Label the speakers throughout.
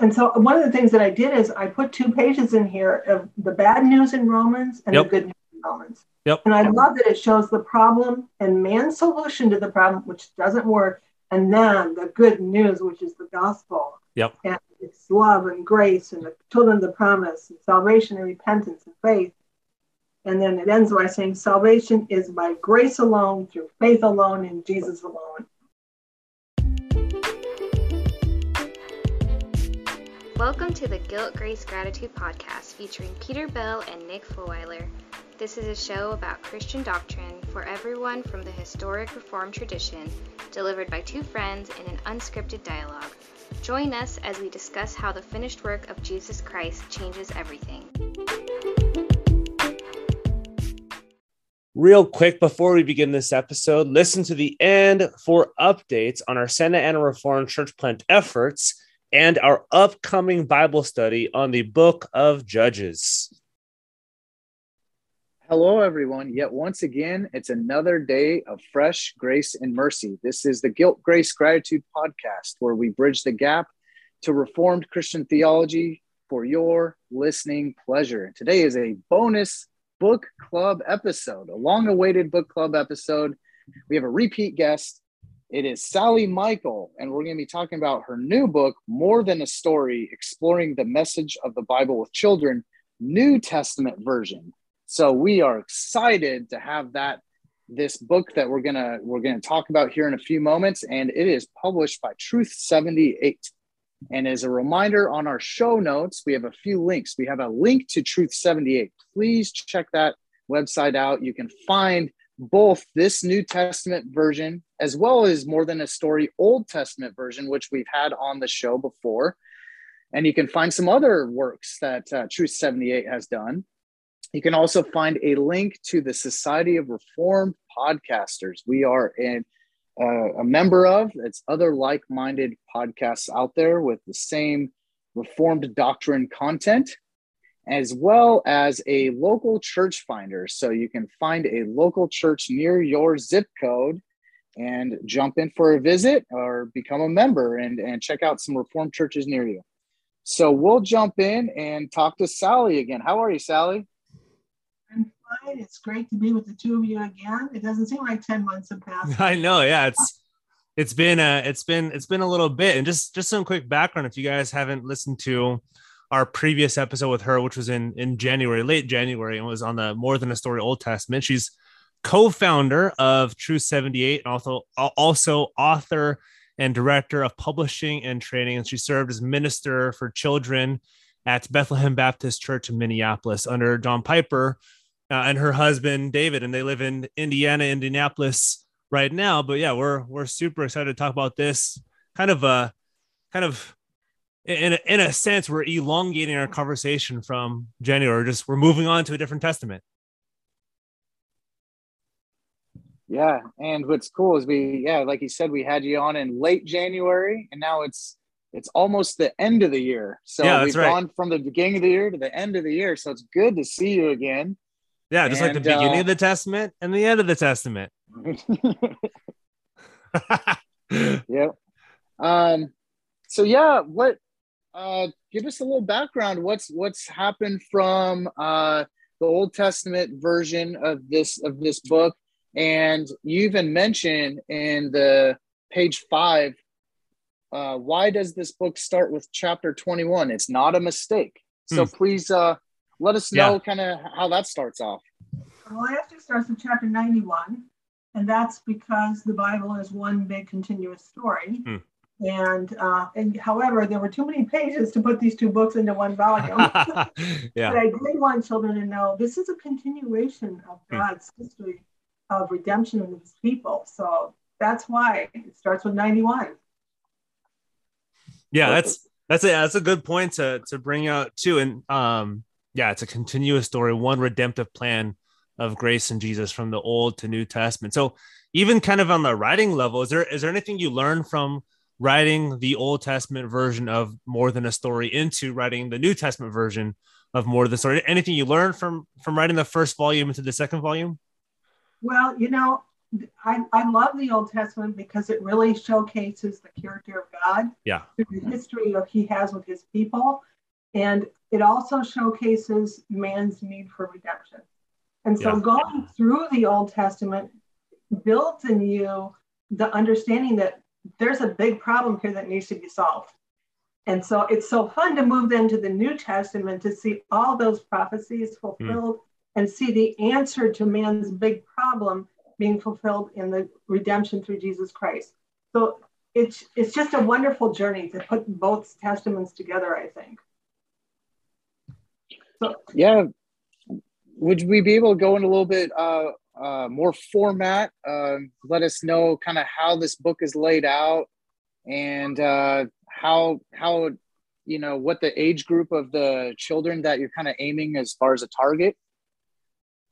Speaker 1: and so one of the things that I did is I put two pages in here of the bad news in Romans and
Speaker 2: Yep.
Speaker 1: the good news in Romans.
Speaker 2: Yep.
Speaker 1: And I love that it shows the problem and man's solution to the problem, which doesn't work, and then the good news, which is the gospel.
Speaker 2: Yep.
Speaker 1: And it's love and grace and the children of the promise and salvation and repentance and faith. And then it ends by saying salvation is by grace alone, through faith alone, in Jesus alone.
Speaker 3: Welcome to the Guilt, Grace, Gratitude podcast featuring Peter Bell and Nick Fulweiler. This is a show about Christian doctrine for everyone from the historic Reformed tradition, delivered by two friends in an unscripted dialogue. Join us as we discuss how the finished work of Jesus Christ changes everything.
Speaker 2: Real quick before we begin this episode, listen to the end for updates on our Santa Ana Reformed Church Plant efforts and our upcoming Bible study on the book of Judges.
Speaker 4: Hello, everyone. Yet once again, it's another day of fresh grace and mercy. This is the Guilt, Grace, Gratitude podcast, where we bridge the gap to Reformed Christian theology for your listening pleasure. Today is a bonus book club episode, a long awaited book club episode. We have a repeat guest. It is Sally Michael, and we're going to be talking about her new book, More Than a Story Exploring the Message of the Bible with Children, New Testament version. So we are excited to have that this book that we're gonna we're gonna talk about here in a few moments, and it is published by Truth 78. And as a reminder, on our show notes, we have a few links. We have a link to Truth 78. Please check that website out. You can find both this New Testament version as well as More Than a Story Old Testament version, which we've had on the show before. And you can find some other works that uh, Truth 78 has done. You can also find a link to the Society of Reformed Podcasters. We are in, uh, a member of. It's other like-minded podcasts out there with the same Reformed doctrine content, as well as a local church finder. So you can find a local church near your zip code and jump in for a visit or become a member and, and check out some Reformed churches near you. So we'll jump in and talk to Sally again. How are you, Sally?
Speaker 1: I'm fine. It's great to be with the two of you again. It doesn't seem like 10 months have passed.
Speaker 2: I know, yeah, it's it's been uh it's been it's been a little bit. And just just some quick background if you guys haven't listened to our previous episode with her, which was in in January, late January, and was on the More Than a Story Old Testament. She's co-founder of Truth 78 and also also author and director of publishing and training. And she served as minister for children at Bethlehem Baptist Church in Minneapolis under John Piper uh, and her husband David, and they live in Indiana, Indianapolis right now. But yeah, we're we're super excited to talk about this kind of a kind of in a, in a sense we're elongating our conversation from January. Just we're moving on to a different testament.
Speaker 4: Yeah, and what's cool is we, yeah, like you said, we had you on in late January, and now it's it's almost the end of the year. So
Speaker 2: Yeah,
Speaker 4: we've
Speaker 2: right.
Speaker 4: gone from the beginning of the year to the end of the year. So it's good to see you again.
Speaker 2: Yeah, just like the beginning
Speaker 4: uh,
Speaker 2: of the testament and the end of the testament.
Speaker 4: yep. Um. So yeah, what? Uh, give us a little background. What's what's happened from uh the Old Testament version of this of this book, and you even mentioned in the page five. Uh, why does this book start with chapter 21? It's not a mistake. So please uh, let us know
Speaker 2: Yeah.
Speaker 4: kind of how that starts off.
Speaker 1: Well, it actually starts with chapter 91, and that's because the Bible is one big continuous story.
Speaker 2: Hmm.
Speaker 1: And, uh, and however, there were too many pages to put these two books into one volume.
Speaker 2: yeah.
Speaker 1: But I did want children to know this is a continuation of
Speaker 2: Hmm.
Speaker 1: God's history of redemption of his people. So that's why it starts with 91.
Speaker 2: yeah that's that's a that's a good point to to bring out too and um yeah it's a continuous story one redemptive plan of grace and jesus from the old to new testament so even kind of on the writing level is there is there anything you learn from writing the old testament version of more than a story into writing the new testament version of more than a story anything you learned from from writing the first volume into the second volume
Speaker 1: Well, you know, I, I love the Old Testament because it really showcases the character of God,
Speaker 2: yeah,
Speaker 1: the history of He has with His people, and it also showcases man's need for redemption. And so,
Speaker 2: Yeah.
Speaker 1: going through the Old Testament builds in you the understanding that there's a big problem here that needs to be solved. And so, it's so fun to move then to the New Testament to see all those prophecies fulfilled and see the answer to man's big problem being fulfilled in the redemption through Jesus Christ. So, it's, it's just a wonderful journey to put both testaments together, I think.
Speaker 4: Yeah. Would we be able to go in a little bit uh, uh, more format? Um let us know kind of how this book is laid out and uh, how how you know what the age group of the children that you're kind of aiming as far as a target.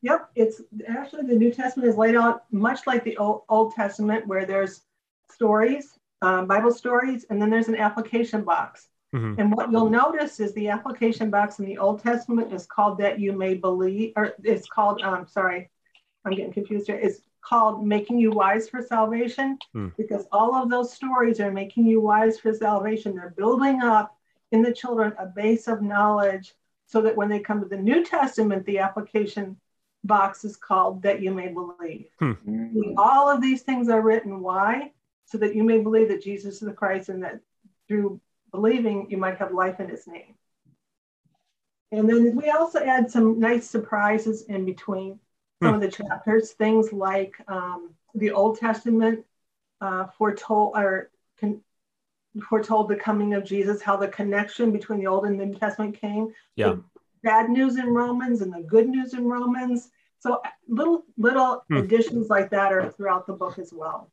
Speaker 1: Yep, it's actually the New Testament is laid out much like the Old, Old Testament, where there's stories, um, Bible stories, and then there's an application box.
Speaker 2: Mhm.
Speaker 1: And what you'll notice is the application box in the Old Testament is called that you may believe, or it's called, um, sorry, I'm getting confused here. It's called making you wise for salvation
Speaker 2: Hmm.
Speaker 1: because all of those stories are making you wise for salvation. They're building up in the children a base of knowledge so that when they come to the New Testament, the application box is called that you may believe.
Speaker 4: Mm.
Speaker 1: All of these things are written. Why? So that you may believe that Jesus is the Christ and that through believing you might have life in his name. And then we also add some nice surprises in between some of the chapters, things like um, the Old Testament uh, foretold or con- foretold the coming of Jesus, how the connection between the Old and the New Testament came.
Speaker 2: Yeah.
Speaker 1: The bad news in Romans and the good news in Romans. So uh, little little
Speaker 2: Hmm.
Speaker 1: additions like that are throughout the book as well.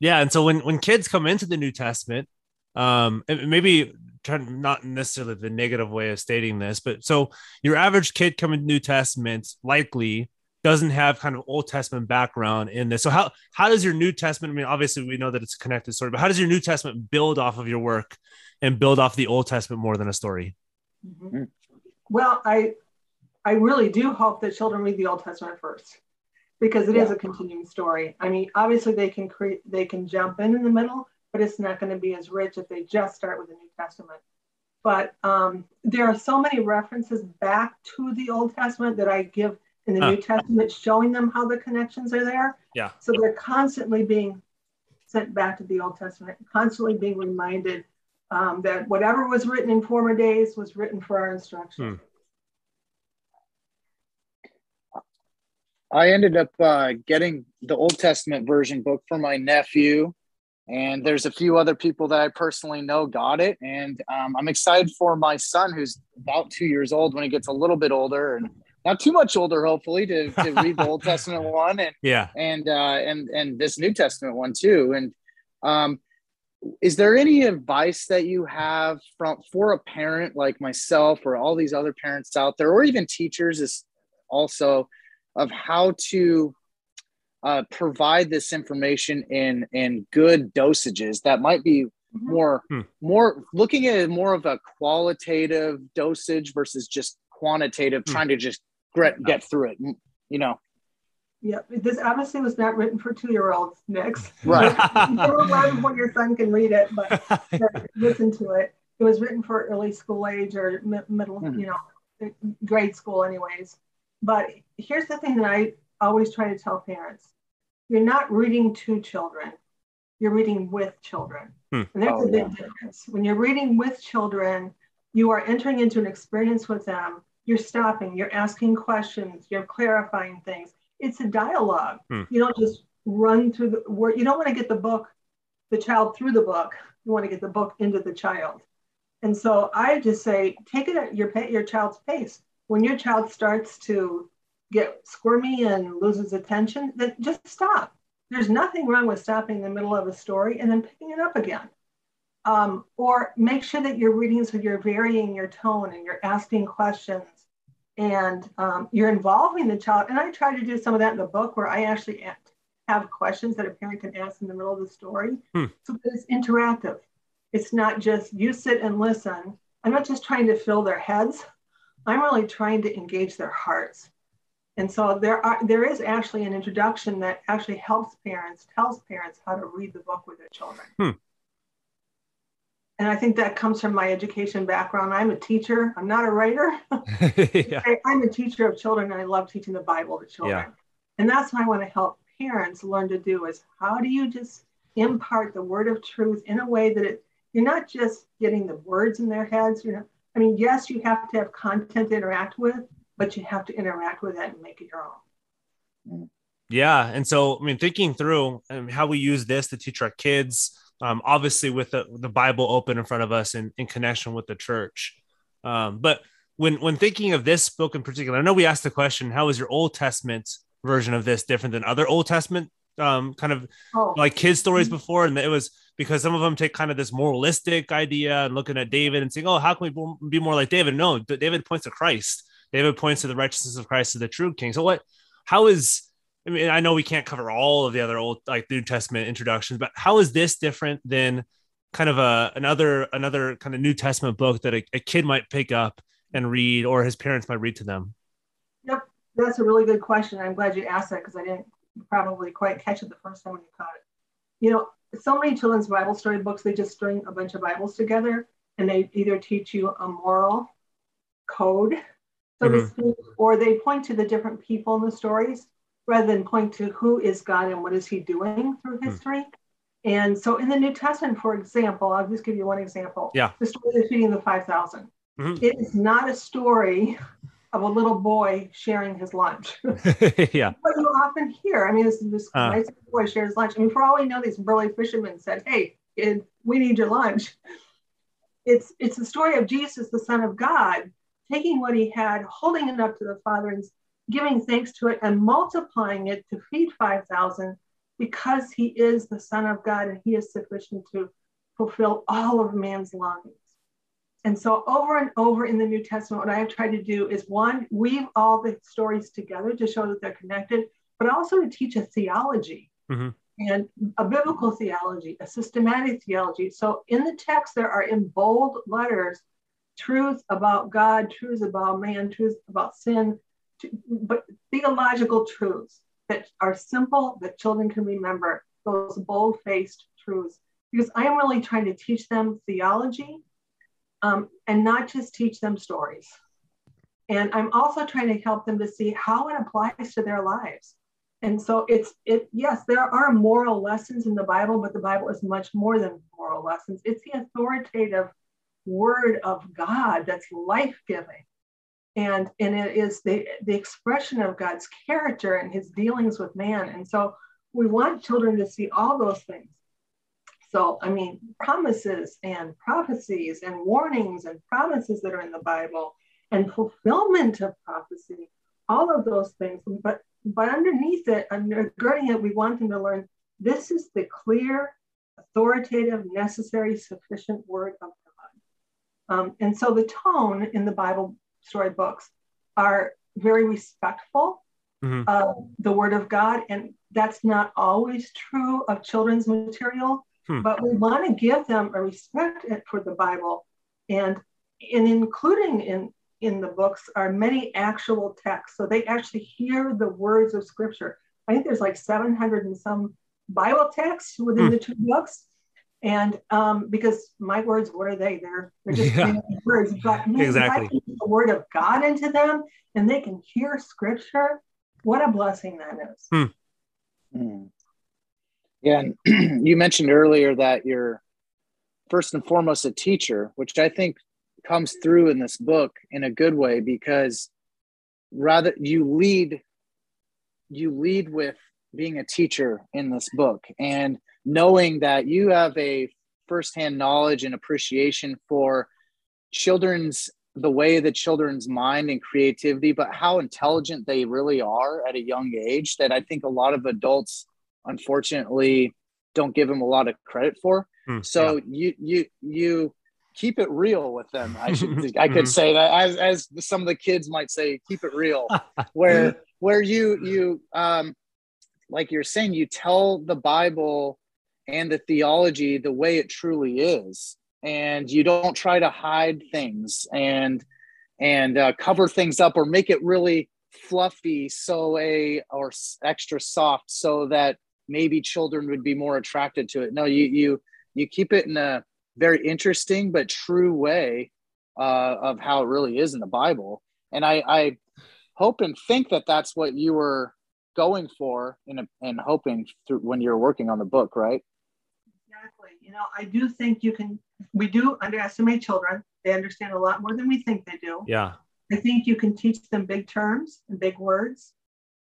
Speaker 2: Yeah, and so when when kids come into the New Testament, um, maybe try not necessarily the negative way of stating this, but so your average kid coming to New Testament likely doesn't have kind of Old Testament background in this. So how how does your New Testament? I mean, obviously we know that it's a connected story, but how does your New Testament build off of your work and build off the Old Testament more than a story?
Speaker 1: Mhm.
Speaker 4: Mm.
Speaker 1: Well, I I really do hope that children read the Old Testament first because it is
Speaker 4: Yeah.
Speaker 1: a continuing story. I mean, obviously they can create they can jump in in the middle, but it's not going to be as rich if they just start with the New Testament. But um, there are so many references back to the Old Testament that I give in the
Speaker 2: Huh.
Speaker 1: New Testament, showing them how the connections are there.
Speaker 2: Yeah.
Speaker 1: So they're constantly being sent back to the Old Testament, constantly being reminded um, that whatever was written in former days was written for our instruction.
Speaker 4: I ended up uh, getting the Old Testament version book for my nephew, and there's a few other people that I personally know got it, and um, I'm excited for my son who's about two years old when he gets a little bit older and not too much older, hopefully, to, to read the Old Testament one and
Speaker 2: Yeah.
Speaker 4: and uh, and and this New Testament one too. And um, is there any advice that you have from for a parent like myself or all these other parents out there, or even teachers, is also of how to uh, provide this information in in good dosages that might be
Speaker 1: Mhm.
Speaker 4: more
Speaker 2: Hmm.
Speaker 4: more looking at more of a qualitative dosage versus just quantitative
Speaker 2: Hmm.
Speaker 4: trying to just get, get through it you know
Speaker 1: Yeah, this obviously was not written for two-year-olds, Nix.
Speaker 4: Right.
Speaker 1: You're allowed before your son can read it, but but listen to it. It was written for early school age or mi- middle,
Speaker 4: Mhm.
Speaker 1: you know, grade school, anyways. But here's the thing that I always try to tell parents: you're not reading to children, you're reading with children,
Speaker 2: Hmm.
Speaker 1: and there's
Speaker 4: Oh,
Speaker 1: a big
Speaker 4: yeah.
Speaker 1: difference. When you're reading with children, you are entering into an experience with them. You're stopping, you're asking questions, you're clarifying things. It's a dialogue.
Speaker 2: Hmm.
Speaker 1: You don't just run through the word. You don't want to get the book, the child through the book. You want to get the book into the child. And so I just say, take it at your pa- your child's pace. When your child starts to get squirmy and loses attention, then just stop. There's nothing wrong with stopping in the middle of a story and then picking it up again. Um, or make sure that you're reading so you're varying your tone and you're asking questions and um, you're involving the child. And I try to do some of that in the book where I actually have questions that a parent can ask in the middle of the story.
Speaker 2: Hmm.
Speaker 1: So that it's interactive. It's not just you sit and listen. I'm not just trying to fill their heads. I'm really trying to engage their hearts. And so there are there is actually an introduction that actually helps parents, tells parents how to read the book with their children.
Speaker 2: Hmm.
Speaker 1: And I think that comes from my education background. I'm a teacher. I'm not a writer.
Speaker 2: yeah.
Speaker 1: I, am a teacher of children, and I love teaching the Bible to children.
Speaker 2: Yeah.
Speaker 1: And that's what I want to help parents learn to do: is how do you just impart the word of truth in a way that it you're not just getting the words in their heads. You know, I mean, yes, you have to have content to interact with, but you have to interact with it and make it your own.
Speaker 2: Yeah, and so I mean, thinking through um, how we use this to teach our kids um, obviously with the, the Bible open in front of us in, in connection with the church. Um, but when when thinking of this book in particular, I know we asked the question, how is your Old Testament version of this different than other Old Testament um, kind of oh. like kids stories mm-hmm. before? And it was because some of them take kind of this moralistic idea and looking at David and saying, oh, how can we be more like David? No, David points to Christ. David points to the righteousness of Christ as the true king. So what, how is I mean, I know we can't cover all of the other old like New Testament introductions, but how is this different than kind of a another another kind of New Testament book that a, a kid might pick up and read, or his parents might read to them?
Speaker 1: Yep, that's a really good question. I'm glad you asked that because I didn't probably quite catch it the first time when you caught it. You know, so many children's Bible story books they just string a bunch of Bibles together and they either teach you a moral code, so mm-hmm. to speak, or they point to the different people in the stories rather than point to who is God and what is he doing through hmm. history. And so in the New Testament, for example, I'll just give you one example.
Speaker 2: Yeah.
Speaker 1: The story of feeding the 5,000. Mm-hmm. It is not a story of a little boy sharing his lunch.
Speaker 2: yeah.
Speaker 1: What you often hear, I mean, this, this uh. nice boy shares lunch. I mean, for all we know, these burly fishermen said, hey, kid, we need your lunch. It's, it's the story of Jesus, the Son of God, taking what he had, holding it up to the Father and giving thanks to it and multiplying it to feed 5,000 because he is the Son of God and he is sufficient to fulfill all of man's longings. And so, over and over in the New Testament, what I have tried to do is one, weave all the stories together to show that they're connected, but also to teach a theology mm-hmm. and a biblical theology, a systematic theology. So, in the text, there are in bold letters truths about God, truths about man, truths about sin, but theological truths that are simple that children can remember, those bold faced truths. Because I am really trying to teach them theology um, and not just teach them stories. And I'm also trying to help them to see how it applies to their lives. And so it's it yes, there are moral lessons in the Bible, but the Bible is much more than moral lessons. It's the authoritative word of God that's life-giving. And and it is the the expression of god's character and his dealings with man. And so we want children to see all those things. So i mean promises and prophecies and warnings and promises that are in the bible and fulfillment of prophecy all of those things. But but underneath it undergirding it we want them to learn this is the clear authoritative necessary sufficient word of god um, and so the tone in the bible storybooks are very respectful mm-hmm. of the word of God. And that's not always true of children's material, hmm. but we want to give them a respect for the Bible. And, and including in, in the books are many actual texts. So they actually hear the words of scripture. I think there's like 700 and some Bible texts within hmm. the two books. And um, because my words, what are they? They're, they're just yeah. words. But man,
Speaker 2: exactly.
Speaker 1: the word of God into them and they can hear scripture, what a blessing that is.
Speaker 2: Hmm.
Speaker 4: Hmm. Yeah. And you mentioned earlier that you're first and foremost a teacher, which I think comes through in this book in a good way because rather you lead you lead with being a teacher in this book and knowing that you have a firsthand knowledge and appreciation for children's the way the children's mind and creativity but how intelligent they really are at a young age that i think a lot of adults unfortunately don't give them a lot of credit for. Mm, so yeah. you you you keep it real with them i should i could say that as as some of the kids might say keep it real. Where where you you um like you're saying you tell the bible and the theology the way it truly is. And you don't try to hide things and and uh, cover things up or make it really fluffy so a or extra soft so that maybe children would be more attracted to it. No you you you keep it in a very interesting but true way uh, of how it really is in the bible. And i i hope and think that that's what you were going for and, and hoping through when you're working on the book right
Speaker 1: exactly you know i do think you can we do underestimate children they understand a lot more than we think they do
Speaker 2: yeah
Speaker 1: I think you can teach them big terms and big words,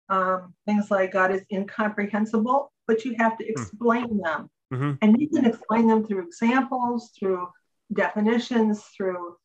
Speaker 1: um, things like God is incomprehensible, but you have to hmm. explain mm. them. Mm-hmm. And you can explain them through examples, through definitions, through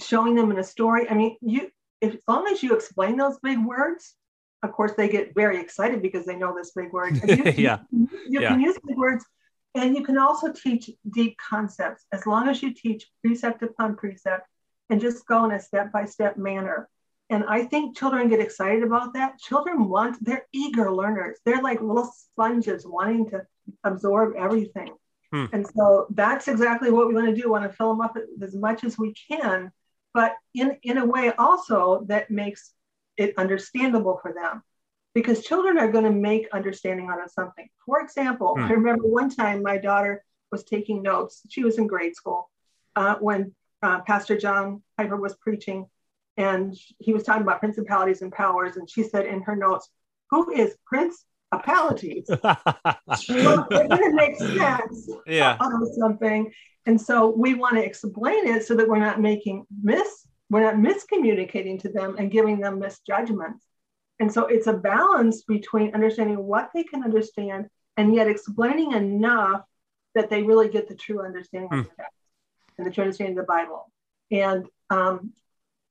Speaker 1: showing them in a story. I mean, you if, as long as you explain those big words, of course they get very excited because they know this big word.
Speaker 2: You, yeah.
Speaker 1: You, you yeah. can use big words and you can also teach deep concepts as long as you teach precept upon precept and just go in a step by step manner. And I think children get excited about that. Children want, they're eager learners. They're like little sponges wanting to absorb everything. Hmm. And so that's exactly what we want to do. We want to fill them up as much as we can, but in, in a way also that makes it understandable for them. Because children are going to make understanding out of something. For example, hmm. I remember one time my daughter was taking notes. She was in grade school uh, when uh, Pastor John Piper was preaching, and he was talking about principalities and powers. And she said in her notes, "Who is Prince Apalities?" it didn't make sense.
Speaker 2: Yeah,
Speaker 1: something, and so we want to explain it so that we're not making miss, we're not miscommunicating to them and giving them misjudgments. And so it's a balance between understanding what they can understand and yet explaining enough that they really get the true understanding of hmm. the text and the true understanding of the Bible. And um,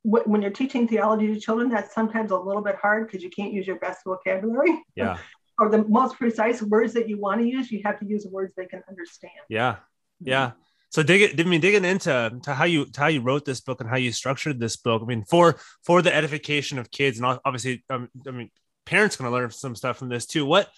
Speaker 1: wh- when you're teaching theology to children, that's sometimes a little bit hard because you can't use your best vocabulary.
Speaker 2: Yeah.
Speaker 1: or the most precise words that you want to use, you have to use words they can understand.
Speaker 2: Yeah. Yeah. So dig it, I mean, digging into to how you to how you wrote this book and how you structured this book. I mean, for for the edification of kids, and obviously, um, I mean, parents going to learn some stuff from this too. What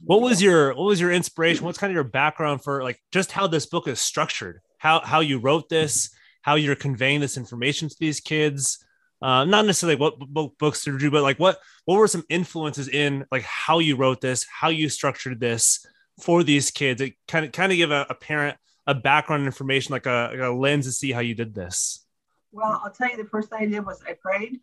Speaker 2: what was your what was your inspiration? What's kind of your background for like just how this book is structured? how how you wrote this, how you're conveying this information to these kids. Uh, not necessarily what b- books to do, but like what what were some influences in like how you wrote this, how you structured this for these kids. It kind of kind of give a, a parent a background information, like a, like a lens to see how you did this.
Speaker 1: Well, I'll tell you, the first thing I did was I prayed,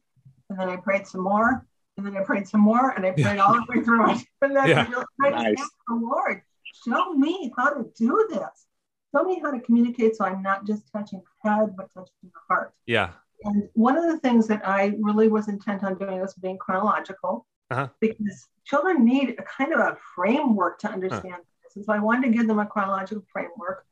Speaker 1: and then I prayed some more, and then I prayed some more, and I prayed yeah. all the way through it. And then yeah. I really nice. the Lord, show me how to do this show me how to communicate so I'm not just touching the head, but touching the heart.
Speaker 2: Yeah.
Speaker 1: And one of the things that I really was intent on doing was being chronological uh-huh. because children need a kind of a framework to understand uh-huh. this. And so I wanted to give them a chronological framework.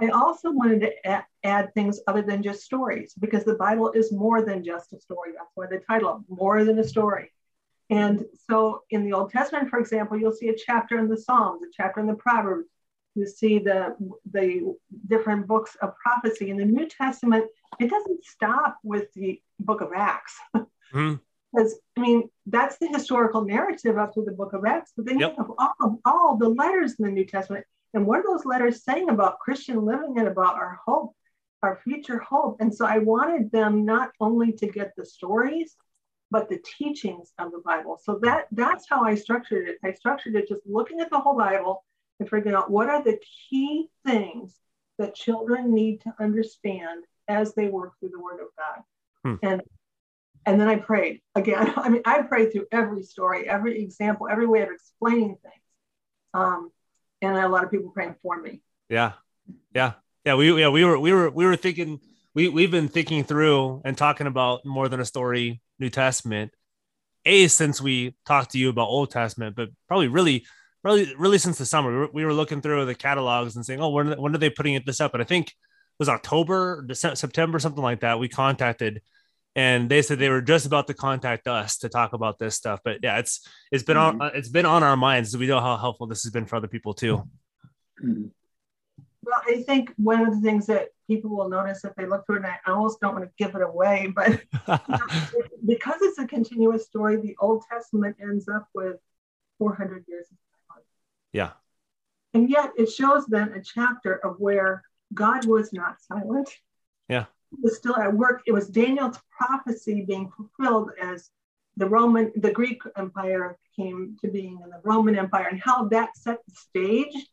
Speaker 1: I also wanted to add, add things other than just stories because the Bible is more than just a story. That's why the title, More Than a Story. And so in the Old Testament, for example, you'll see a chapter in the Psalms, a chapter in the Proverbs, you see the the different books of prophecy in the New Testament. It doesn't stop with the Book of Acts. Mm-hmm. Because I mean, that's the historical narrative up to the Book of Acts. But then yep. you have all, all the letters in the New Testament, and what are those letters saying about Christian living and about our hope, our future hope? And so I wanted them not only to get the stories, but the teachings of the Bible. So that that's how I structured it. I structured it just looking at the whole Bible and figuring out what are the key things that children need to understand as they work through the Word of God. Hmm. And and then I prayed again. I mean, I prayed through every story, every example, every way of explaining things. Um, and a lot of people praying for me.
Speaker 2: Yeah, yeah, yeah. We yeah we were we were we were thinking we we've been thinking through and talking about more than a story New Testament. A since we talked to you about Old Testament, but probably really really really since the summer. We were, we were looking through the catalogs and saying, "Oh, when when are they putting it this up?" And I think it was October, December, September, something like that. We contacted, and they said they were just about to contact us to talk about this stuff. But yeah, it's it's been mm-hmm. on it's been on our minds. We know how helpful this has been for other people too.
Speaker 1: Mm-hmm. Well, I think one of the things that people will notice if they look through it, and I almost don't want to give it away, but because it's a continuous story, the Old Testament ends up with 400 years of
Speaker 2: yeah.
Speaker 1: And yet it shows then a chapter of where God was not silent.
Speaker 2: Yeah.
Speaker 1: Was still at work. It was Daniel's prophecy being fulfilled as the Roman, the Greek Empire came to being and the Roman Empire and how that set the stage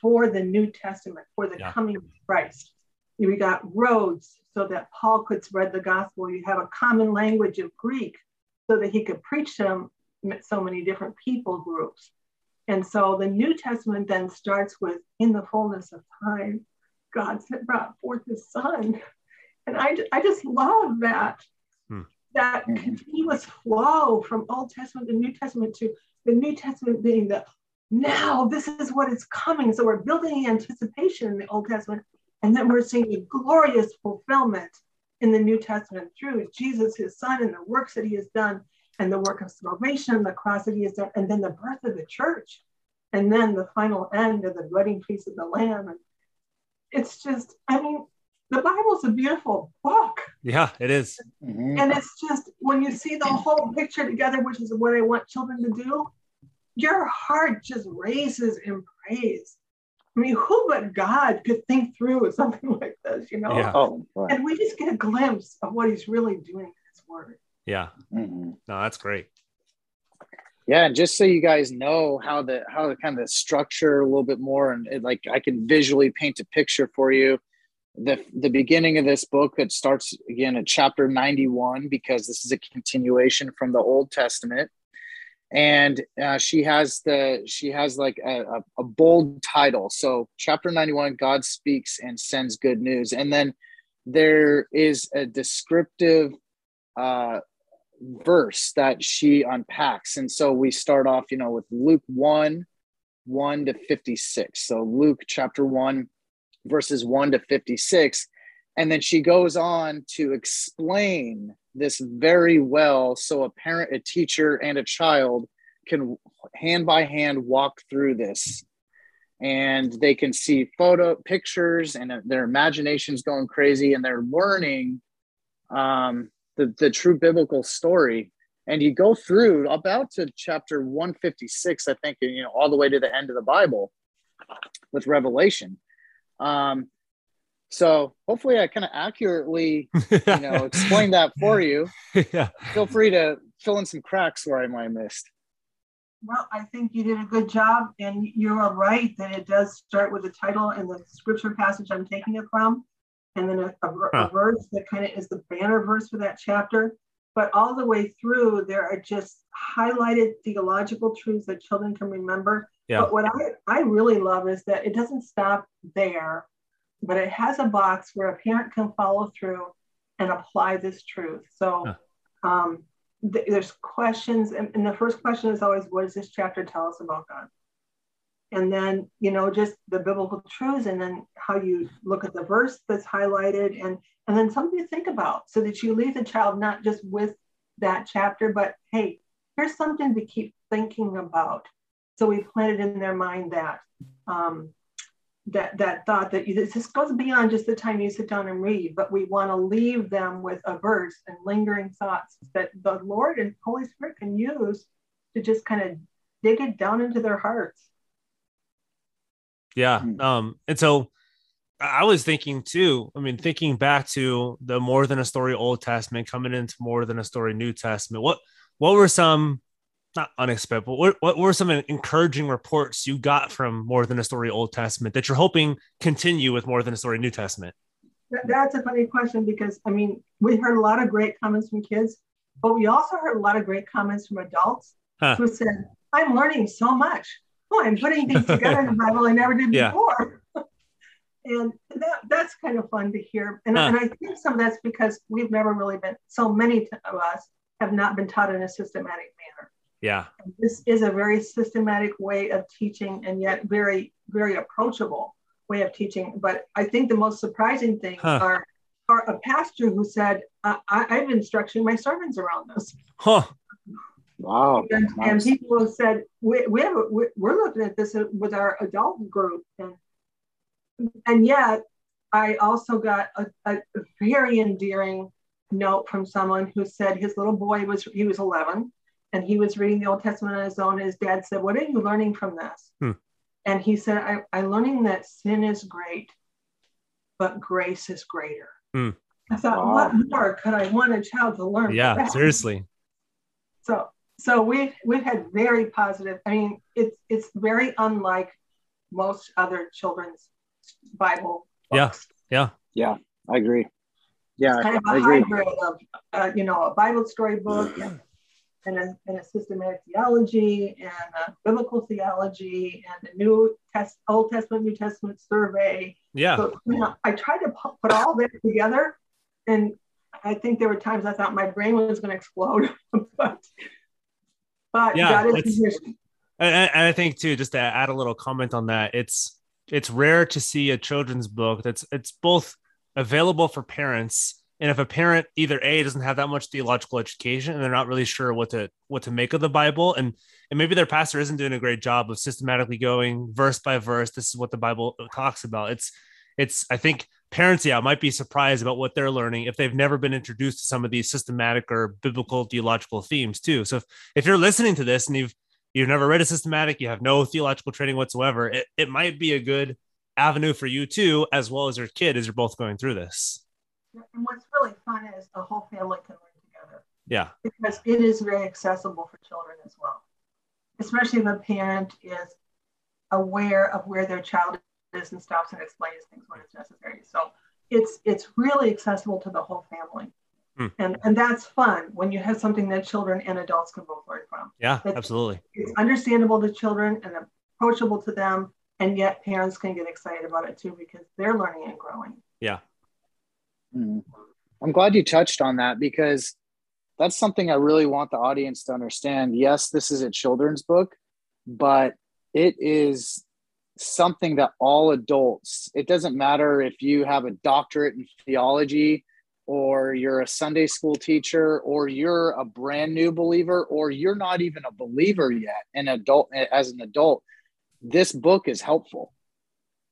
Speaker 1: for the New Testament, for the yeah. coming of Christ. We got roads so that Paul could spread the gospel. You have a common language of Greek so that he could preach to so many different people groups. And so the New Testament then starts with, in the fullness of time, God said brought forth his son. And I, I just love that that mm-hmm. continuous flow from Old Testament to New Testament to the New Testament being the now this is what is coming. So we're building anticipation in the Old Testament, and then we're seeing a glorious fulfillment in the New Testament through Jesus, his son, and the works that he has done, and the work of salvation, the cross that he has done, and then the birth of the church, and then the final end of the wedding feast of the Lamb. And it's just, I mean, the Bible's a beautiful book.
Speaker 2: Yeah, it is.
Speaker 1: Mm-hmm. And it's just when you see the whole picture together, which is what I want children to do, your heart just raises in praise. I mean, who but God could think through something like this, you know?
Speaker 2: Yeah.
Speaker 1: Oh, right. And we just get a glimpse of what he's really doing in his word.
Speaker 2: Yeah. Mm-hmm. No, that's great.
Speaker 4: Yeah, and just so you guys know how the how the kind of structure a little bit more, and it, like I can visually paint a picture for you the the beginning of this book it starts again at chapter 91 because this is a continuation from the old testament. And uh, she has the she has like a, a, a, bold title. So chapter 91 god speaks and sends good news. And then there is a descriptive uh, verse that she unpacks. And so we start off you know with luke 1 1 to 56 so luke chapter 1 verses 1 to 56. And then she goes on to explain this very well so a parent, a teacher, and a child can hand by hand walk through this. And they can see photo pictures and their imagination's going crazy and they're learning um, the, the true biblical story. And you go through about to chapter 156 i think you know all the way to the end of the bible with revelation um, so hopefully I kind of accurately, you know, explain that for you. yeah. Feel free to fill in some cracks where I might have missed.
Speaker 1: Well, I think you did a good job, and you are right that it does start with the title and the scripture passage I'm taking it from, and then a, a, huh. a verse that kind of is the banner verse for that chapter. But all the way through, there are just highlighted theological truths that children can remember yeah. But what I, I really love is that it doesn't stop there, but it has a box where a parent can follow through and apply this truth. So huh. um, th- there's questions, and, and the first question is always, what does this chapter tell us about God? And then, you know, just the biblical truths, and then how you look at the verse that's highlighted, and and then something to think about, so that you leave the child not just with that chapter, but hey, here's something to keep thinking about so we planted in their mind that um, that that thought that this goes beyond just the time you sit down and read, but we want to leave them with a verse and lingering thoughts that the Lord and Holy Spirit can use to just kind of dig it down into their hearts.
Speaker 2: Yeah. Hmm. Um, and so I was thinking too, I mean, thinking back to the more than a story Old Testament coming into more than a story New Testament, what what were some not unexpected, but what, what were some encouraging reports you got from more than a story Old Testament that you're hoping continue with more than a story New Testament?
Speaker 1: That's a funny question because I mean, we heard a lot of great comments from kids, but we also heard a lot of great comments from adults huh. who said, I'm learning so much. Oh, I'm putting things together in the Bible I never did yeah. before. and that, that's kind of fun to hear. And, huh. and I think some of that's because we've never really been, so many of us have not been taught in a systematic.
Speaker 2: Yeah.
Speaker 1: This is a very systematic way of teaching and yet very, very approachable way of teaching. But I think the most surprising things huh. are, are a pastor who said, I, have been structuring my sermons around this.
Speaker 2: Huh.
Speaker 4: Wow.
Speaker 1: And, nice. and people have said, we, we have, we're looking at this with our adult group. And, and yet, I also got a, a very endearing note from someone who said his little boy was, he was 11 and he was reading the Old Testament on his own. His dad said, What are you learning from this? Hmm. And he said, I, I'm learning that sin is great, but grace is greater. Hmm. I thought, wow. what more could I want a child to learn?
Speaker 2: Yeah, seriously.
Speaker 1: So so we've we've had very positive. I mean, it's it's very unlike most other children's Bible
Speaker 2: books. Yeah,
Speaker 4: yeah, yeah. I agree. Yeah,
Speaker 1: it's kind of a
Speaker 4: I
Speaker 1: hybrid of uh, you know a Bible story book and, and, a, and a systematic theology and biblical theology and a new test Old Testament New Testament survey.
Speaker 2: Yeah,
Speaker 1: so, you know, I tried to put all that together, and I think there were times I thought my brain was going to explode, but but
Speaker 2: yeah, God is and, and I think too, just to add a little comment on that, it's it's rare to see a children's book that's it's both available for parents and if a parent either a doesn't have that much theological education and they're not really sure what to what to make of the bible and and maybe their pastor isn't doing a great job of systematically going verse by verse this is what the bible talks about it's it's i think parents yeah might be surprised about what they're learning if they've never been introduced to some of these systematic or biblical theological themes too so if, if you're listening to this and you've you've never read a systematic, you have no theological training whatsoever, it, it might be a good avenue for you too, as well as your kid, as you're both going through this.
Speaker 1: And what's really fun is the whole family can learn together.
Speaker 2: Yeah.
Speaker 1: Because it is very accessible for children as well, especially if a parent is aware of where their child is and stops and explains things when it's necessary. So it's it's really accessible to the whole family. Hmm. And, and that's fun when you have something that children and adults can both learn from.
Speaker 2: Yeah, it's, absolutely.
Speaker 1: It's understandable to children and approachable to them, and yet parents can get excited about it too because they're learning and growing.
Speaker 2: Yeah.
Speaker 4: Hmm. I'm glad you touched on that because that's something I really want the audience to understand. Yes, this is a children's book, but it is something that all adults, it doesn't matter if you have a doctorate in theology or you're a Sunday school teacher, or you're a brand new believer, or you're not even a believer yet, an adult as an adult, this book is helpful.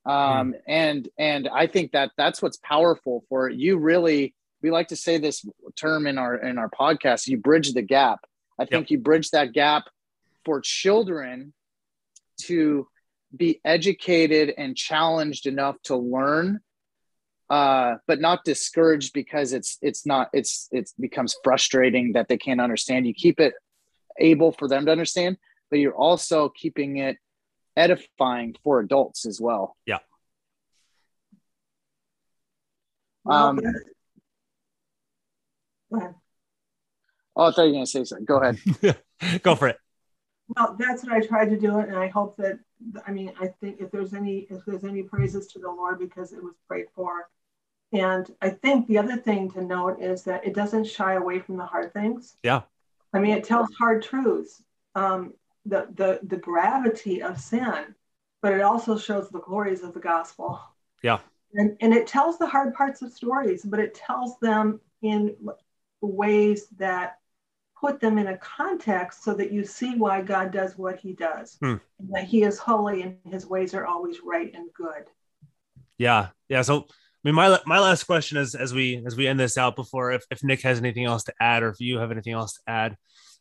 Speaker 4: Um, mm. and and I think that that's what's powerful for it. You really we like to say this term in our in our podcast. You bridge the gap. I think yep. you bridge that gap for children to be educated and challenged enough to learn uh, but not discouraged because it's it's not it's it becomes frustrating that they can't understand. You keep it able for them to understand, but you're also keeping it edifying for adults as well.
Speaker 2: Yeah.
Speaker 4: Um, Go ahead. Oh, I thought you were going to say something. Go ahead.
Speaker 2: Go for it.
Speaker 1: Well, that's what I tried to do, and I hope that I mean I think if there's any if there's any praises to the Lord because it was prayed for, and I think the other thing to note is that it doesn't shy away from the hard things.
Speaker 2: Yeah.
Speaker 1: I mean, it tells hard truths, um, the, the, the gravity of sin, but it also shows the glories of the gospel.
Speaker 2: Yeah.
Speaker 1: And, and it tells the hard parts of stories, but it tells them in ways that put them in a context so that you see why God does what he does. Hmm. that he is holy and his ways are always right and good.
Speaker 2: Yeah. Yeah. So I mean, my my last question is as we as we end this out before if, if Nick has anything else to add or if you have anything else to add.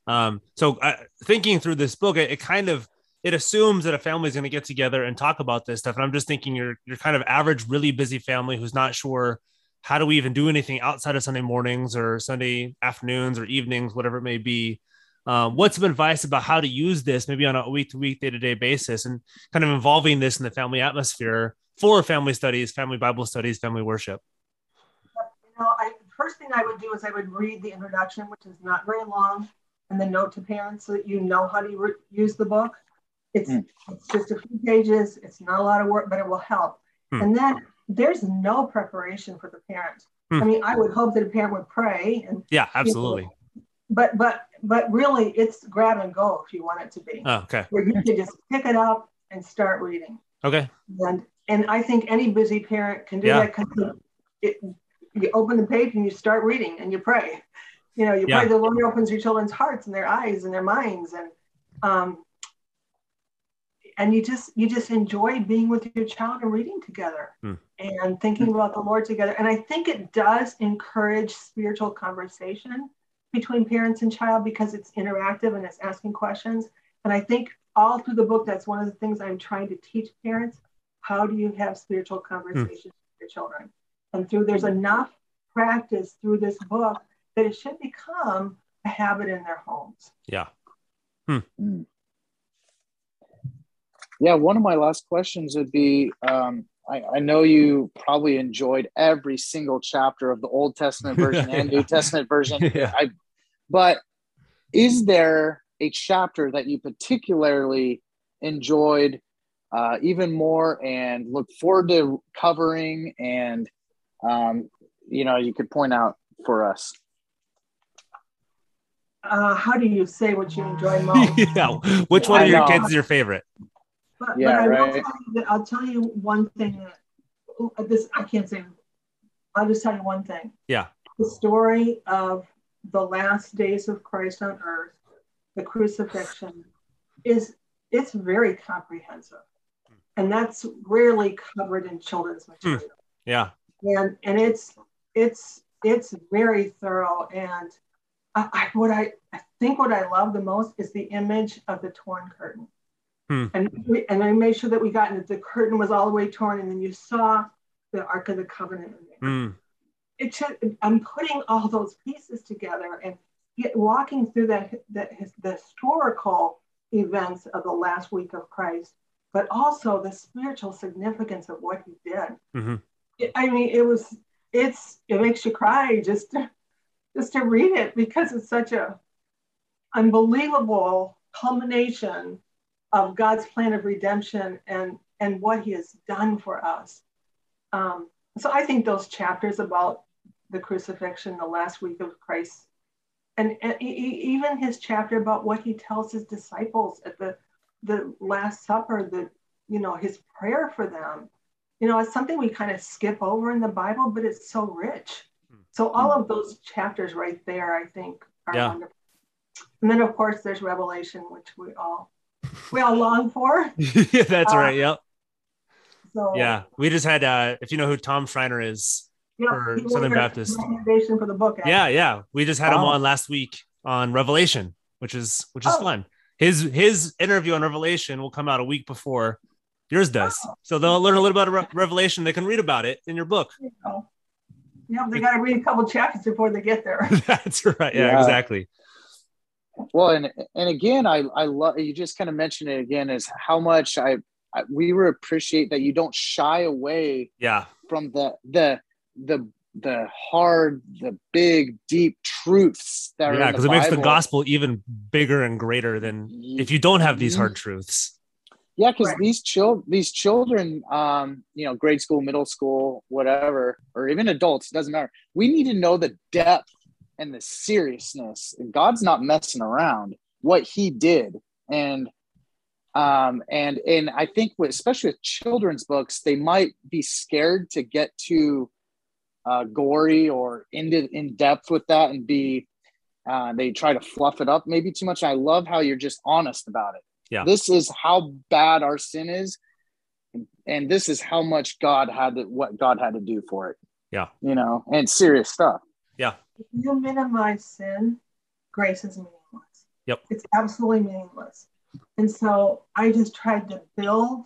Speaker 2: Um, so uh, thinking through this book, it, it, kind of it assumes that a family is going to get together and talk about this stuff. And I'm just thinking you're you're kind of average, really busy family who's not sure how do we even do anything outside of Sunday mornings or Sunday afternoons or evenings, whatever it may be. Um, what's some advice about how to use this maybe on a week to week, day to day basis and kind of involving this in the family atmosphere for family studies, family Bible studies, family worship?
Speaker 1: You know, I, first thing I would do is I would read the introduction, which is not very long, and the note to parents so that you know how to re- use the book. It's, mm. it's just a few pages. It's not a lot of work, but it will help. Mm. And then there's no preparation for the parent. Mm. I mean, I would hope that a parent would pray and
Speaker 2: yeah, absolutely. You know,
Speaker 1: but but but really, it's grab and go if you want it to be.
Speaker 2: Oh, okay.
Speaker 1: Where you can just pick it up and start reading.
Speaker 2: Okay.
Speaker 1: And and I think any busy parent can do yeah. that because it, you open the page and you start reading and you pray. You know, you yeah. the Lord opens your children's hearts and their eyes and their minds and um, and you just you just enjoy being with your child and reading together hmm. and thinking about the Lord together. And I think it does encourage spiritual conversation between parents and child because it's interactive and it's asking questions. And I think all through the book, that's one of the things I'm trying to teach parents how do you have spiritual conversations mm. with your children? And through there's enough practice through this book that it should become a habit in their homes.
Speaker 2: Yeah.
Speaker 4: Hmm. Yeah, one of my last questions would be um, I, I, know you probably enjoyed every single chapter of the Old Testament version and New Testament version.
Speaker 2: Yeah.
Speaker 4: I, but is there a chapter that you particularly enjoyed uh, even more and look forward to covering and um, you know you could point out for us
Speaker 1: uh, how do you say what you enjoy most
Speaker 2: yeah which one
Speaker 4: I
Speaker 2: of your
Speaker 4: know.
Speaker 2: kids is your favorite
Speaker 1: but,
Speaker 4: Yeah,
Speaker 1: but I will tell you that I'll tell you one thing that this I can't say. I'll just tell you one thing.
Speaker 2: Yeah.
Speaker 1: The story of the last days of Christ on earth, the crucifixion, is it's very comprehensive. And that's rarely covered in children's material.
Speaker 2: yeah
Speaker 1: And and it's it's it's very thorough. And I, I what I, I think what I love the most is the image of the torn curtain.
Speaker 2: Hmm.
Speaker 1: And we, and I made sure that we got the curtain was all the way torn, and then you saw the Ark of the Covenant. in there.
Speaker 2: Mm,
Speaker 1: It should, I'm putting all those pieces together and get, walking through that, that his, the historical events of the last week of Christ, but also the spiritual significance of what he did.
Speaker 2: mhm.
Speaker 1: It- I mean, it was it's it makes you cry just just to read it because it's such a unbelievable culmination of God's plan of redemption and and what He has done for us. Um, so I think those chapters about the crucifixion, the last week of Christ, and, and even his chapter about what he tells his disciples at the the Last Supper, the you know his prayer for them you know, it's something we kind of skip over in the Bible, but it's so rich. So all of those chapters right there, I think, are
Speaker 2: Yeah.
Speaker 1: wonderful. And then of course there's Revelation, which we all we all long for.
Speaker 2: yeah that's
Speaker 1: Uh,
Speaker 2: right yep
Speaker 1: So
Speaker 2: yeah we just had uh if you know who tom schreiner is for Southern Baptist.
Speaker 1: recommendation for the book. actually.
Speaker 2: yeah yeah we just had him on last week on revelation which is which is
Speaker 1: Oh.
Speaker 2: fun his his interview on revelation will come out a week before yours does
Speaker 1: Oh.
Speaker 2: so they'll learn a little bit about revelation they can read about it in your book
Speaker 1: You know. Yeah, they got to read a couple chapters before they get there.
Speaker 2: that's right yeah,
Speaker 4: Yeah.
Speaker 2: exactly
Speaker 4: Well, and and again, I I love you just kind of mentioned it again is how much I, I we were appreciate that you don't shy away
Speaker 2: yeah
Speaker 4: from the the the the hard, the big, deep truths that are
Speaker 2: yeah because it makes the gospel even bigger and greater than if you don't have these
Speaker 4: Mhm.
Speaker 2: hard truths
Speaker 4: Yeah, because
Speaker 1: Right.
Speaker 4: these chil these children, um, you know, grade school, middle school, whatever, or even adults, doesn't matter. We need to know the depth and the seriousness. God's not messing around. What He did, and um, and and I think with especially with children's books, they might be scared to get too uh, gory or into in depth with that, and be uh, they try to fluff it up maybe too much. I love how you're just honest about it
Speaker 2: Yeah.
Speaker 4: this is how bad our sin is and, and this is how much god had to what god had to do for it
Speaker 2: Yeah.
Speaker 4: you know and serious stuff Yeah.
Speaker 1: if you minimize sin, grace is meaningless.
Speaker 2: Yep.
Speaker 1: It's absolutely meaningless. And so I just tried to build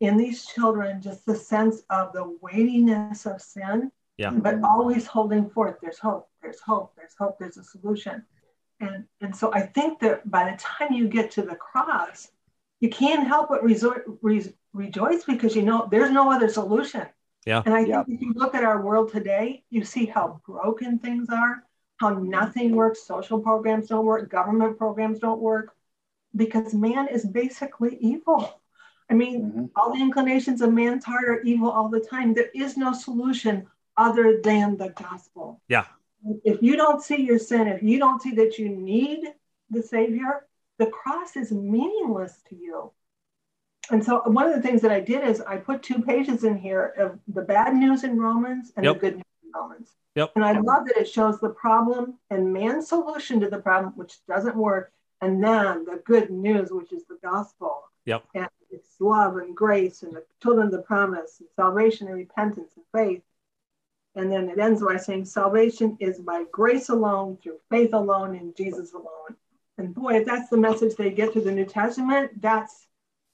Speaker 1: in these children just the sense of the weightiness of sin,
Speaker 2: Yeah.
Speaker 1: but always holding forth there's hope, there's hope, there's hope, there's a solution. And, and so I think that by the time you get to the cross, you can't help but resort, re, rejoice because you know there's no other solution.
Speaker 2: Yeah.
Speaker 1: And I think
Speaker 4: Yeah.
Speaker 1: if you look at our world today, you see how broken things are, how nothing works, social programs don't work, government programs don't work, because man is basically evil. I mean,
Speaker 4: Mhm.
Speaker 1: all the inclinations of man's heart are evil all the time. There is no solution other than the gospel.
Speaker 2: Yeah.
Speaker 1: If you don't see your sin, if you don't see that you need the Savior, the cross is meaningless to you. And so one of the things that I did is I put two pages in here of the bad news in Romans and
Speaker 2: Yep.
Speaker 1: the good news in Romans.
Speaker 2: Yep.
Speaker 1: And I love that it shows the problem and man's solution to the problem, which doesn't work, and then the good news, which is the gospel.
Speaker 2: Yep.
Speaker 1: And it's love and grace and the children of the promise and salvation and repentance and faith. And then it ends by saying salvation is by grace alone, through faith alone, in Jesus alone. And boy, if that's the message they get through the New Testament, that's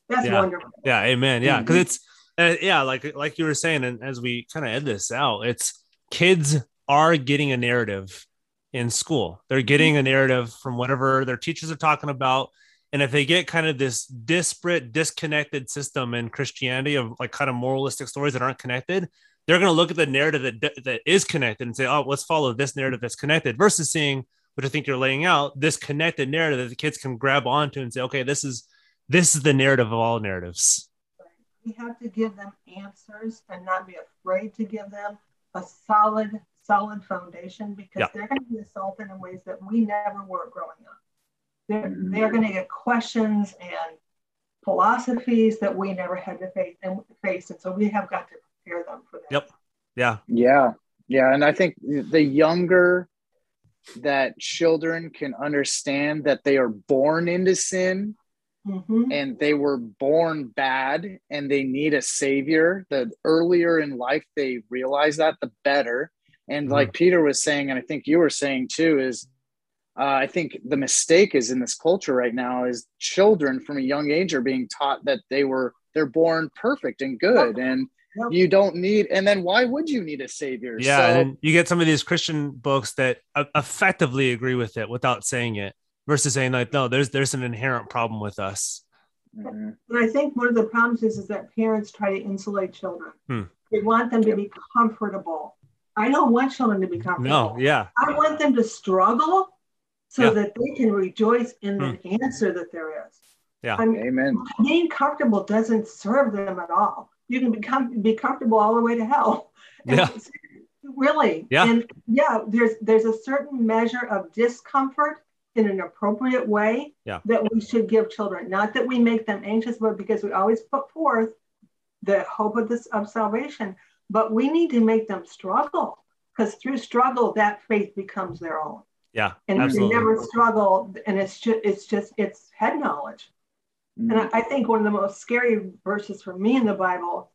Speaker 1: that's
Speaker 2: Yeah.
Speaker 1: wonderful.
Speaker 2: Yeah, amen. Yeah, because
Speaker 1: Mhm.
Speaker 2: it's uh, yeah, like like you were saying, and as we kind of end this out, it's kids are getting a narrative in school. They're getting a narrative from whatever their teachers are talking about. And if they get kind of this disparate, disconnected system in Christianity of like kind of moralistic stories that aren't connected, they're going to look at the narrative that, that is connected and say, oh, let's follow this narrative that's connected versus seeing, which I think you're laying out, this connected narrative that the kids can grab onto and say, okay, this is this is the narrative of all narratives.
Speaker 1: We have to give them answers and not be afraid to give them a solid, solid foundation because yeah. they're going to be assaulted in ways that we never were growing up. They're, mm-hmm. they're going to get questions and philosophies that we never had to face and face. And so we have got to prepare them for that.
Speaker 2: Yep. Yeah.
Speaker 4: Yeah. Yeah. And I think the younger that children can understand that they are born into sin mm-hmm. and they were born bad and they need a savior, the earlier in life they realize that, the better. And mm-hmm. like Peter was saying, and I think you were saying too, is uh, I think the mistake is in this culture right now is children from a young age are being taught that they were they're born perfect and good and yep. you don't need and then why would you need a savior
Speaker 2: yeah so, and you get some of these christian books that effectively agree with it without saying it versus saying like no there's there's an inherent problem with us
Speaker 1: mm-hmm. and i think one of the problems is, is that parents try to insulate children hmm. they want them to yep. be comfortable i don't want children to be comfortable
Speaker 2: no yeah
Speaker 1: i want them to struggle so yeah. that they can rejoice in the hmm. answer that there is
Speaker 2: yeah
Speaker 4: I mean, amen
Speaker 1: being comfortable doesn't serve them at all you can become be comfortable all the way to hell
Speaker 2: and yeah
Speaker 1: really
Speaker 2: yeah
Speaker 1: and yeah there's there's a certain measure of discomfort in an appropriate way
Speaker 2: yeah.
Speaker 1: that we should give children. Not that we make them anxious, but because we always put forth the hope of this of salvation, but we need to make them struggle because through struggle that faith becomes their own.
Speaker 2: Yeah,
Speaker 1: and absolutely. if you never struggle, and it's just it's just it's head knowledge. Mm-hmm. And I, I, think one of the most scary verses for me in the Bible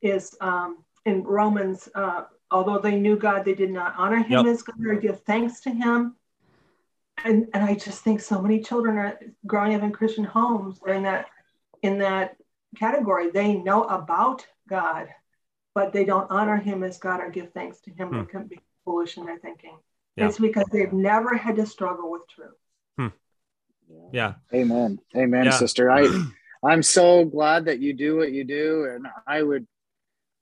Speaker 1: is um, in Romans. Uh, although they knew God, they did not honor Him yep. as God or give thanks to Him and and I just think so many children are growing up in Christian homes are in that in that category. They know about God, but they don't honor Him as God or give thanks to Him. Hmm. They can be foolish in their thinking. Yeah. It's because they've never had to struggle with truth.
Speaker 2: Yeah.
Speaker 4: Amen. Amen, yeah. sister. I I'm so glad that you do what you do, and I would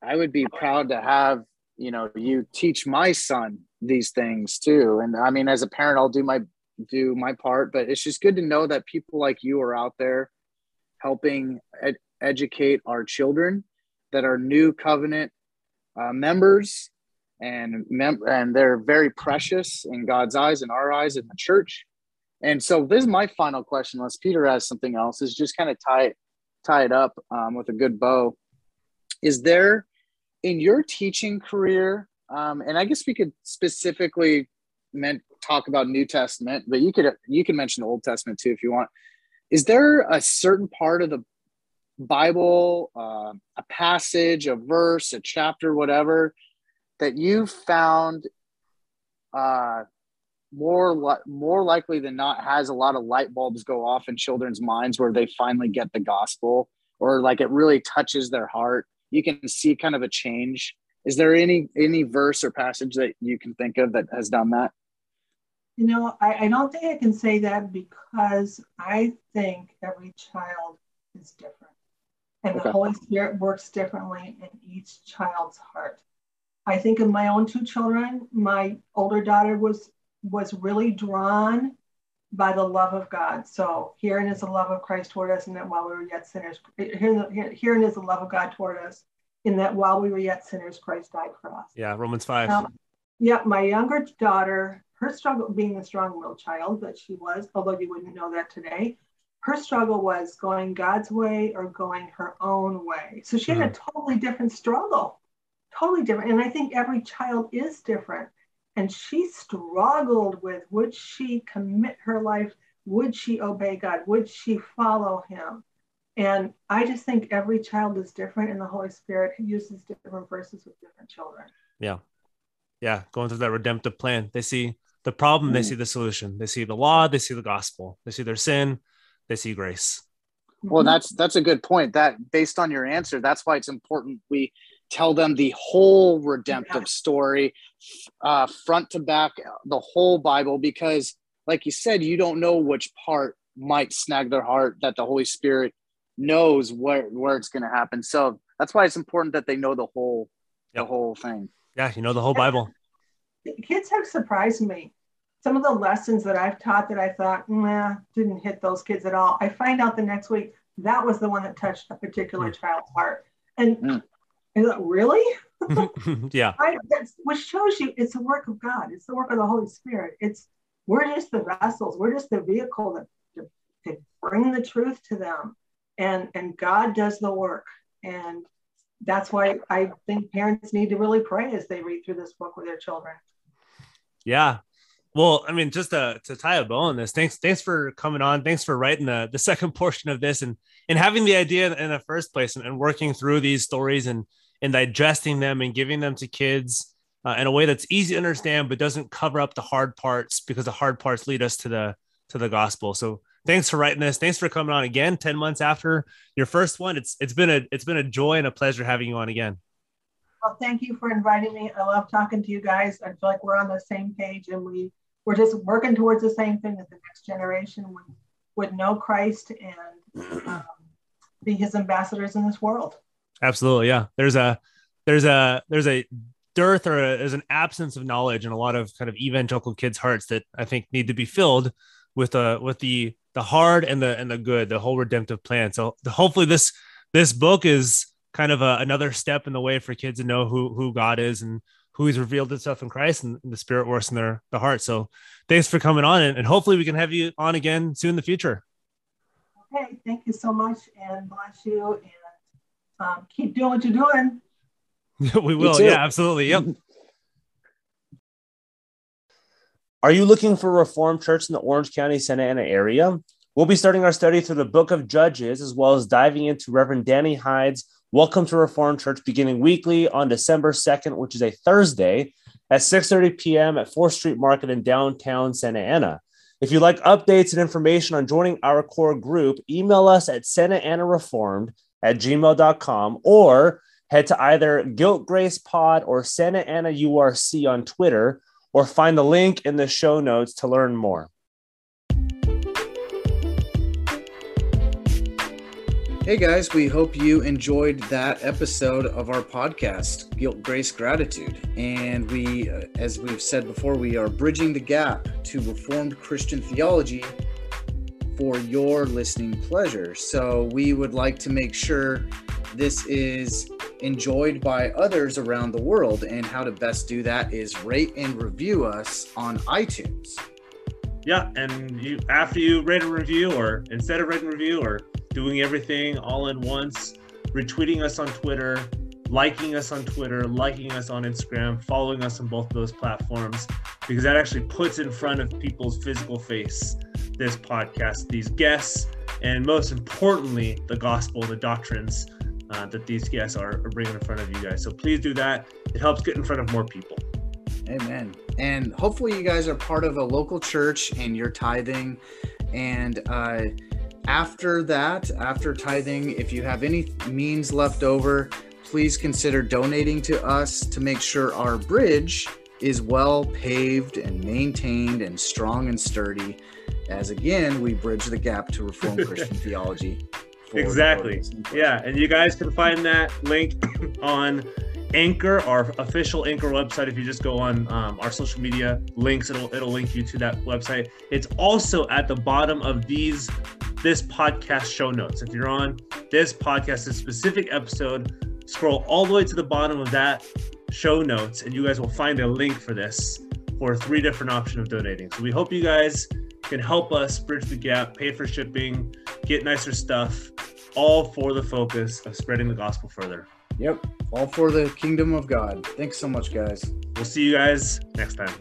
Speaker 4: I would be proud to have you know you teach my son these things too and i mean as a parent i'll do my do my part, but it's just good to know that people like you are out there helping ed- educate our children that are new covenant uh, members and mem- and they're very precious in God's eyes and our eyes in the church. And so this is my final question, unless Peter has something else, is just kind of tie it, tie it up um, with a good bow. Is there in your teaching career, um, and I guess we could specifically meant talk about New Testament, but you could you can mention Old Testament too if you want. Is there a certain part of the Bible, uh, a passage, a verse, a chapter, whatever, that you found uh, more li- more likely than not has a lot of light bulbs go off in children's minds where they finally get the gospel or like it really touches their heart? You can see kind of a change. Is there any any verse or passage that you can think of that has done that?
Speaker 1: You know, I, I don't think I can say that because I think every child is different. And okay. the Holy Spirit works differently in each child's heart. I think of my own two children, my older daughter was was really drawn by the love of God. So herein is the love of Christ toward us, and that while we were yet sinners, herein, herein is the love of God toward us, in that while we were yet sinners, Christ died for us.
Speaker 2: Yeah, Romans five. Um,
Speaker 1: yeah, my younger daughter her struggle being the strong-willed child that she was, although you wouldn't know that today, her struggle was going God's way or going her own way. So she had mm-hmm. a totally different struggle, totally different. And I think every child is different. And she struggled with would she commit her life? Would she obey God? Would she follow Him? And I just think every child is different, and the Holy Spirit He uses different verses with different children.
Speaker 2: Yeah. Yeah. Going through that redemptive plan. They see the problem mm. they see the solution they see the law they see the gospel they see their sin they see grace
Speaker 4: well that's that's a good point that based on your answer that's why it's important we tell them the whole redemptive story, uh, front to back, the whole Bible, because, like you said, you don't know which part might snag their heart that the Holy Spirit knows where where it's going to happen. So that's why it's important that they know the whole yep. the whole thing.
Speaker 2: Yeah, you know the whole Bible.
Speaker 1: Kids have surprised me. Some of the lessons that I've taught that I thought, nah, didn't hit those kids at all. I find out the next week that was the one that touched a particular mm. child's heart. And mm. Like, really?
Speaker 2: yeah.
Speaker 1: I, which shows you it's the work of God. It's the work of the Holy Spirit. It's we're just the vessels. We're just the vehicle that to, to bring the truth to them, and and God does the work. And that's why I think parents need to really pray as they read through this book with their children.
Speaker 2: Yeah, well, I mean, just to, to tie a bow on this, thanks, thanks for coming on. Thanks for writing the, the second portion of this and and having the idea in the first place and, and working through these stories and and digesting them and giving them to kids uh, in a way that's easy to understand but doesn't cover up the hard parts because the hard parts lead us to the to the gospel. So thanks for writing this. Thanks for coming on again 10 months after your first one. It's it's been a it's been a joy and a pleasure having you on again.
Speaker 1: Well, thank you for inviting me. I love talking to you guys. I feel like we're on the same page and we we're just working towards the same thing that the next generation would, would know Christ and um, be his ambassadors in this world.
Speaker 2: Absolutely. Yeah. There's a, there's a, there's a dearth or a, there's an absence of knowledge in a lot of kind of evangelical kids' hearts that I think need to be filled with, uh, with the, the hard and the, and the good, the whole redemptive plan. So hopefully this, this book is kind of a, another step in the way for kids to know who, who God is and who he's revealed himself in Christ and the spirit works in their the heart. So thanks for coming on and, and hopefully we can have you on again soon in the future.
Speaker 1: Okay, thank you so much and bless you and um, keep doing what you're doing.
Speaker 2: we will. Yeah, absolutely. Yep.
Speaker 5: Are you looking for a Reformed church in the Orange County, Santa Ana area? We'll be starting our study through the book of Judges, as well as diving into Reverend Danny Hyde's Welcome to Reformed Church beginning weekly on December 2nd, which is a Thursday at 6:30 p.m. at 4th Street Market in downtown Santa Ana. If you'd like updates and information on joining our core group, email us at Santa Ana Reformed at gmail.com or head to either Guilt Grace Pod or Santa Ana URC on Twitter or find the link in the show notes to learn more.
Speaker 4: Hey guys, we hope you enjoyed that episode of our podcast, Guilt, Grace, Gratitude. And we, uh, as we've said before, we are bridging the gap to Reformed Christian theology for your listening pleasure. So we would like to make sure this is enjoyed by others around the world. And how to best do that is rate and review us on iTunes.
Speaker 2: Yeah, and you after you rate a review, or instead of rating a review, or doing everything all in once, retweeting us on Twitter, liking us on Twitter, liking us on Instagram, following us on both of those platforms, because that actually puts in front of people's physical face this podcast, these guests, and most importantly, the gospel, the doctrines uh, that these guests are, are bringing in front of you guys. So please do that. It helps get in front of more people.
Speaker 4: Amen. And hopefully, you guys are part of a local church and you're tithing. And uh, after that, after tithing, if you have any means left over, please consider donating to us to make sure our bridge is well paved and maintained and strong and sturdy. As again, we bridge the gap to Reformed Christian theology.
Speaker 2: Exactly. Yeah. And you guys can find that link on Anchor, our official Anchor website. If you just go on um, our social media links, it'll it'll link you to that website. It's also at the bottom of these this podcast show notes. If you're on this podcast, this specific episode, scroll all the way to the bottom of that show notes, and you guys will find a link for this for three different options of donating. So we hope you guys can help us bridge the gap, pay for shipping, get nicer stuff, all for the focus of spreading the gospel further.
Speaker 4: Yep. All for the kingdom of God. Thanks so much, guys.
Speaker 2: We'll see you guys next time.